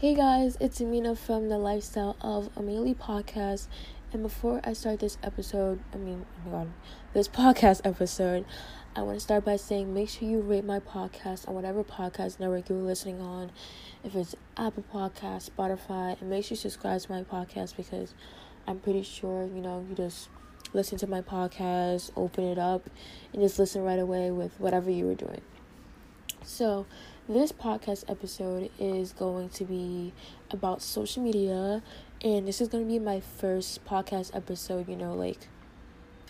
Hey guys, it's Amina from the Lifestyle of Amelie podcast. And before I start this episode, I mean, oh my god, this podcast episode, I want to start by saying make sure you rate my podcast on whatever podcast network you're listening on. If it's Apple Podcast, Spotify, and make sure you subscribe to my podcast because I'm pretty sure, you know, you just listen to my podcast, open it up, and just listen right away with whatever you were doing. So, this podcast episode is going to be about social media, and this is going to be my first podcast episode, you know, like,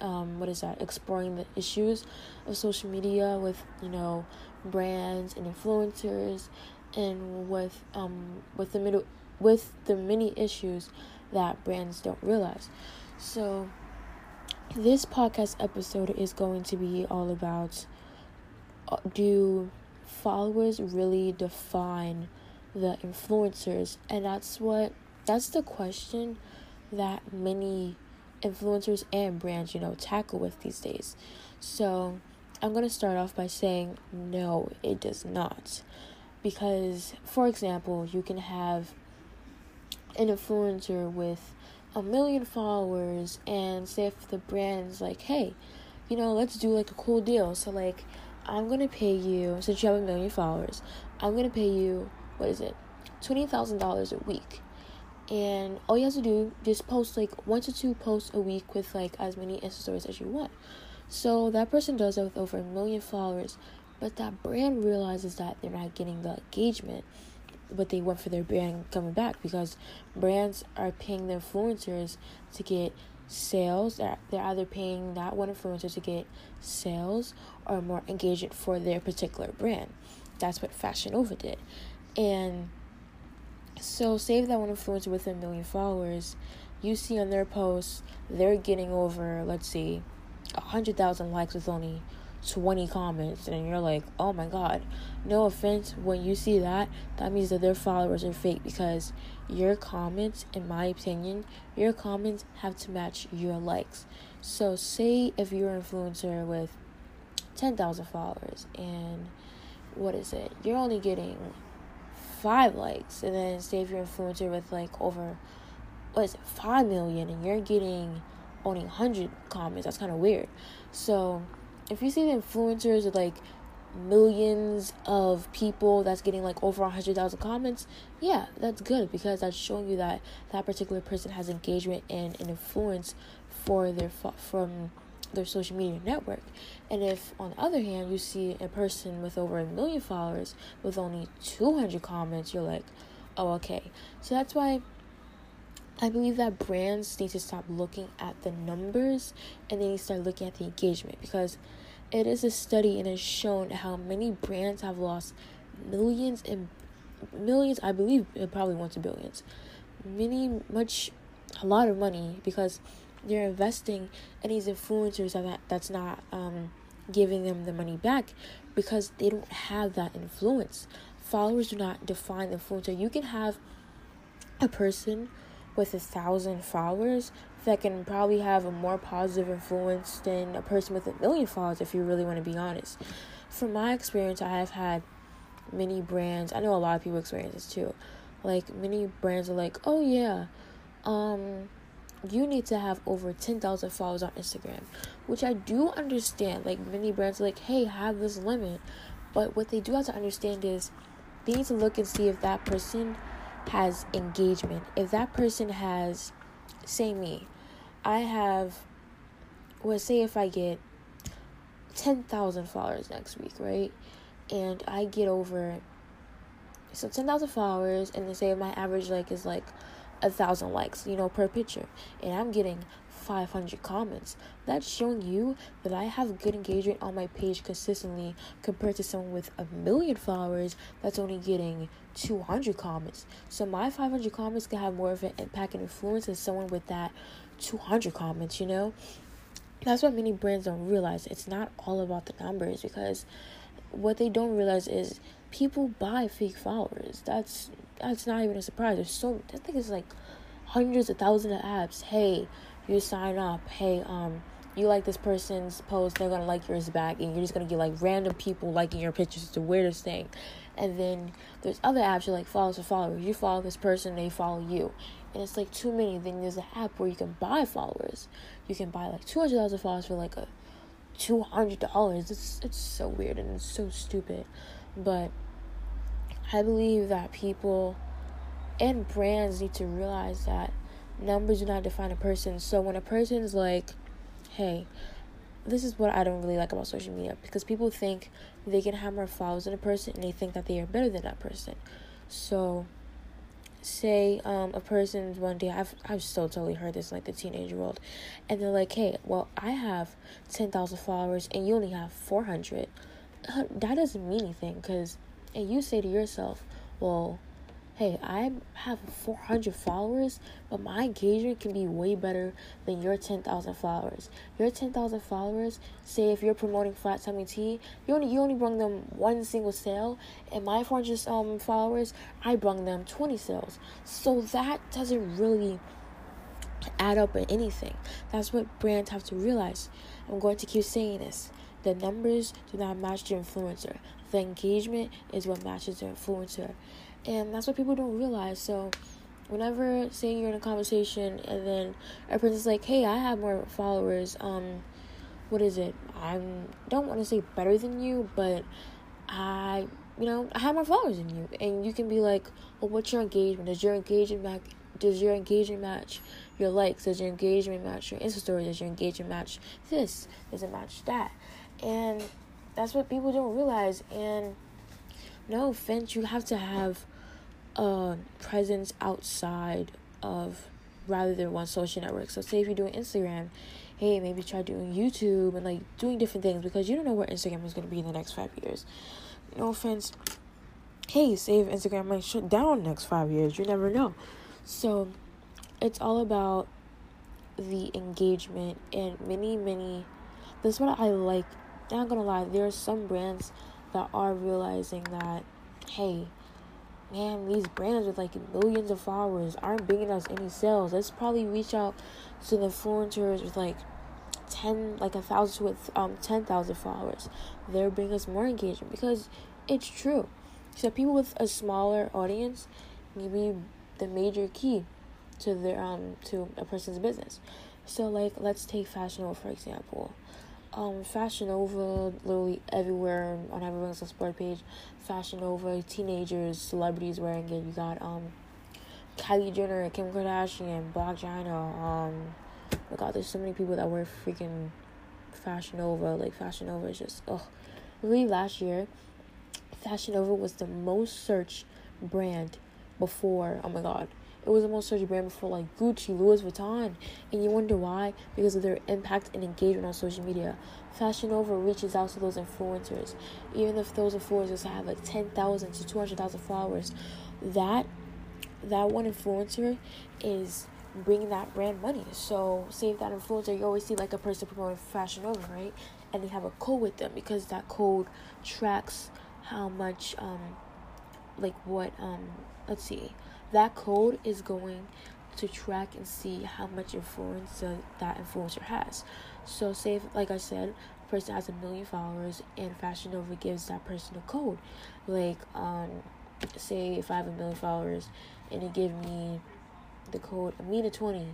um, what is that? Exploring the issues of social media with, you know, brands and influencers, and with, um, with the middle, with the many issues that brands don't realize. So, this podcast episode is going to be all about uh, do followers really define the influencers. And that's what that's the question that many influencers and brands you know tackle with these days. So i'm going to start off by saying no it does not. Because for example you can have an influencer with a million followers and say if the brand's like hey you know let's do like a cool deal. So like I'm gonna pay you since you have a million followers. I'm gonna pay you what is it, twenty thousand dollars a week, and all you have to do just post like one to two posts a week with like as many Insta stories as you want. So that person does that with over a million followers, but that brand realizes that they're not getting the engagement but they want for their brand coming back because brands are paying the influencers to get sales. They're, they're either paying that one influencer to get sales or more engagement for their particular brand. That's what Fashion Nova did. And so, save that one influencer with a million followers. You see on their posts, they're getting over, let's see, 100,000 likes with only 20 comments and you're like, oh my god. No offense, when you see that, that means that their followers are fake because your comments, in my opinion, your comments have to match your likes. So, say if you're an influencer with 10,000 followers and what is it? You're only getting five likes, and then say if you're an influencer with like over what is it, 5 million, and you're getting only 100 comments, that's kind of weird. So, if you see the influencers with like millions of people that's getting like over 100,000 comments, yeah, that's good because that's showing you that that particular person has engagement and an influence for their from their social media network. And if on the other hand you see a person with over a million followers with only 200 comments, you're like, "Oh, okay." So that's why I believe that brands need to stop looking at the numbers and they need to start looking at the engagement because it is a study and has shown how many brands have lost millions and millions, I believe it probably went to billions. Many much a lot of money because they're investing in these influencers that that's not um, giving them the money back because they don't have that influence. Followers do not define the influencer. You can have a person with a thousand followers that can probably have a more positive influence than a person with a million followers if you really want to be honest. From my experience, I have had many brands. I know a lot of people experience this too. Like many brands are like, "Oh yeah, um you need to have over 10,000 followers on Instagram," which I do understand. Like many brands are like, "Hey, have this limit." But what they do have to understand is they need to look and see if that person has engagement. If that person has, say me, I have, well, say if I get 10,000 followers next week, right? And I get over, so 10,000 followers, and then say my average like is like a thousand likes, you know, per picture, and I'm getting 500 comments. That's showing you that I have good engagement on my page consistently compared to someone with a million followers that's only getting 200 comments. So my 500 comments can have more of an impact and influence than someone with that 200 comments, you know? That's what many brands don't realize. It's not all about the numbers because what they don't realize is people buy fake followers. That's that's not even a surprise. There's so I think it's like hundreds of thousands of apps. Hey, you sign up. Hey, um, you like this person's post, they're gonna like yours back, and you're just gonna get like random people liking your pictures. It's the weirdest thing. And then there's other apps you like follows for followers. You follow this person, they follow you, and it's like too many. Then there's an app where you can buy followers. You can buy like two hundred thousand followers for like a two hundred dollars. It's it's so weird and it's so stupid, but I believe that people and brands need to realize that numbers do not define a person. So when a person is like, hey, this is what I don't really like about social media because people think they can have more followers than a person and they think that they are better than that person. So say um a person's one day I've I've still totally heard this like the teenage world and they're like, Hey, well I have ten thousand followers and you only have four hundred. Uh, that doesn't mean anything because and you say to yourself, Well, hey, I have 400 followers, but my engagement can be way better than your 10,000 followers. Your 10,000 followers, say if you're promoting flat tummy tea, you only you only bring them one single sale, and my 400 um followers, I bring them 20 sales. So that doesn't really add up in anything. That's what brands have to realize. I'm going to keep saying this. The numbers do not match the influencer. The engagement is what matches the influencer. And that's what people don't realize. So whenever say you're in a conversation and then a person's like hey i have more followers. Um what is it? I don't want to say better than you but i you know i have more followers than you. And you can be like well what's your engagement? Does your engagement match does your engagement match your likes? Does your engagement match your insta story does your engagement match this? Does it match that and that's what people don't realize and no offense, you have to have a presence outside of rather than one social network. So say if you're doing Instagram, hey, maybe try doing YouTube and like doing different things because you don't know where Instagram is gonna be in the next five years. No offense. Hey, save Instagram might shut down next five years, you never know. So it's all about the engagement and many, many that's what I like. Not gonna lie, there are some brands that are realizing that, hey, man, these brands with like millions of followers aren't bringing us any sales. Let's probably reach out to the influencers with like ten, like a thousand with um ten thousand followers. They're bringing us more engagement because it's true. So people with a smaller audience may be the major key to their um to a person's business. So like let's take Fashion Nova for example um, Fashion Nova, literally everywhere on everyone's sport page. Fashion Nova, teenagers, celebrities wearing it. You got um, Kylie Jenner, Kim Kardashian, Blac Chyna. Um, oh God, there's so many people that wear freaking Fashion Nova. Like Fashion Nova is just oh, Really, last year, Fashion Nova was the most searched brand before. Oh my God, it was the most searched brand before like Gucci, Louis Vuitton. And you wonder why? Because of their impact and engagement on social media. Fashion Nova reaches out to those influencers. Even if those influencers have like 10,000 to 200,000 followers, that that one influencer is bringing that brand money. So, say if that influencer, you always see like a person promoting Fashion Nova, right? And they have a code with them because that code tracks how much, um, like what, um, let's see, that code is going to track and see how much influence that influencer has. So, say, if, like I said, a person has a million followers and Fashion Nova gives that person a code. Like, um, say if I have a million followers and they give me the code Amina20,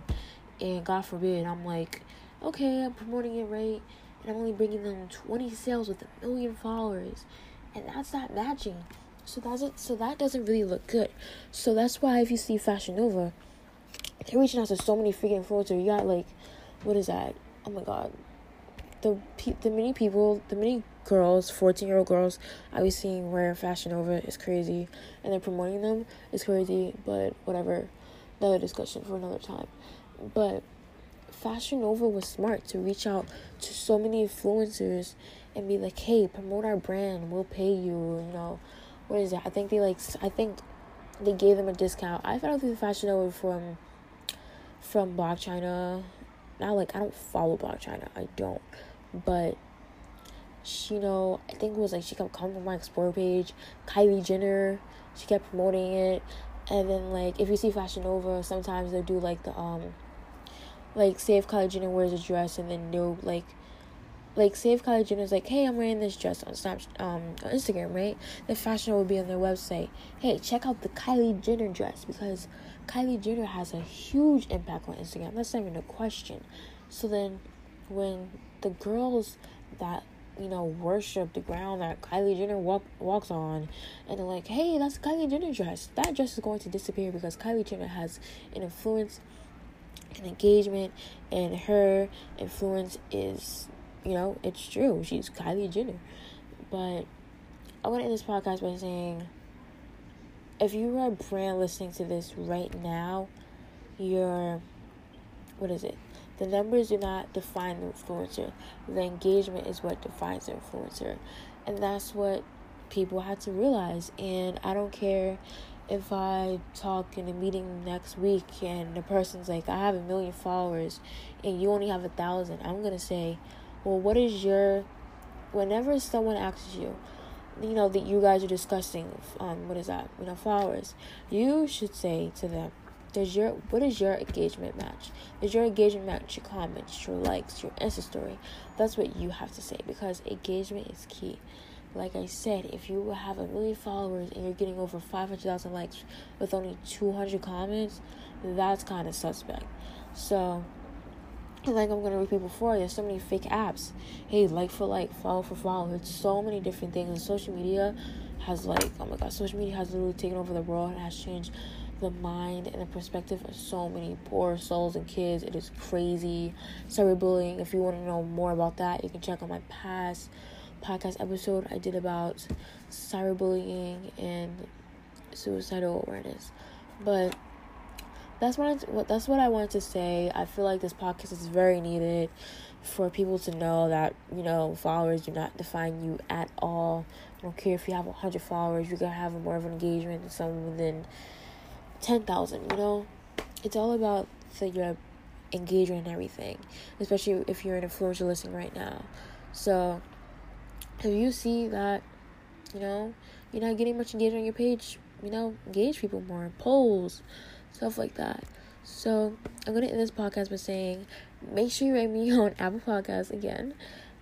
and God forbid, I'm like, okay, I'm promoting it right, and I'm only bringing them 20 sales with a million followers, and that's not matching so that's it. So that doesn't really look good. So that's why if you see Fashion Nova, they're reaching out to so many freaking influencers. You got like, what is that? Oh my god, the the many people, the many girls, fourteen year old girls I was seeing wearing Fashion Nova is crazy, and they're promoting them is crazy. But whatever, another discussion for another time. But Fashion Nova was smart to reach out to so many influencers and be like, hey, promote our brand, we'll pay you, you know what is it? I think they like I think they gave them a discount. I found out through the Fashion Nova from from Blac Chyna. Now like I don't follow Blac Chyna. I don't. But she you know, I think it was like she kept coming from my explore page. Kylie Jenner, she kept promoting it. And then like if you see Fashion Nova, sometimes they'll do like the um like say if Kylie Jenner wears a dress and then no like like say if Kylie Jenner's like, hey, I'm wearing this dress on Snap um on Instagram, right? The fashion will be on their website. Hey, check out the Kylie Jenner dress because Kylie Jenner has a huge impact on Instagram. That's not even a question. So then when the girls that you know, worship the ground that Kylie Jenner walk, walks on, and they're like, hey, that's Kylie Jenner dress. That dress is going to disappear because Kylie Jenner has an influence, an engagement, and her influence is, you know, it's true. She's Kylie Jenner. But I want to end this podcast by saying, if you are a brand listening to this right now, you're, what is it? The numbers do not define the influencer. The engagement is what defines the influencer. And that's what people had to realize. And I don't care if I talk in a meeting next week and the person's like, I have a million followers and you only have a thousand. I'm going to say, well, what is your. Whenever someone asks you, you know, that you guys are discussing, um, what is that? You know, flowers, you should say to them, does your what is your engagement match? Does your engagement match your comments, your likes, your Insta story? That's what you have to say because engagement is key. Like I said, if you have a million followers and you're getting over 500,000 likes with only 200 comments, that's kind of suspect. So, like I'm gonna repeat before, there's so many fake apps. Hey, like for like, follow for follow. It's so many different things. And social media has like, oh my god, social media has literally taken over the world and has changed the mind and the perspective of so many poor souls and kids. It is crazy. Cyberbullying. If you want to know more about that, you can check out my past podcast episode I did about cyberbullying and suicidal awareness. But that's what I, that's what I wanted to say. I feel like this podcast is very needed for people to know that you know followers do not define you at all. I don't care if you have hundred followers, you're gonna have more of an engagement than someone than 10,000, you know? It's all about the, your engagement and everything, especially if you're an influencer listening right now. So, if you see that, you know, you're not getting much engagement on your page, you know, engage people more, polls, stuff like that. So, I'm to end this podcast by saying make sure you rate me on Apple Podcasts again.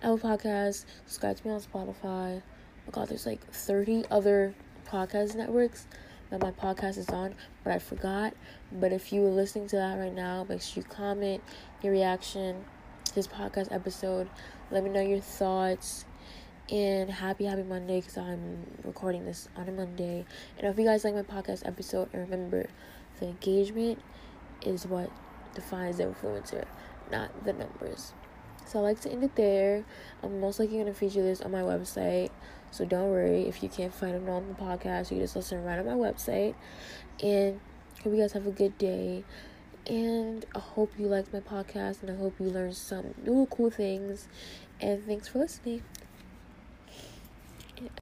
Apple Podcasts, subscribe to me on Spotify. Oh god, there's like 30 other podcast networks that my podcast is on, but I forgot. But if you are listening to that right now, make sure you comment your reaction to this podcast episode. Let me know your thoughts. And happy, happy Monday because I'm recording this on a Monday. And if you guys like my podcast episode, remember the engagement is what defines the influencer, not the numbers. So I like to end it there. I'm most likely going to feature this on my website. So don't worry if you can't find it on the podcast. You just listen right on my website. And hope you guys have a good day. And I hope you liked my podcast and I hope you learned some new cool things. And thanks for listening.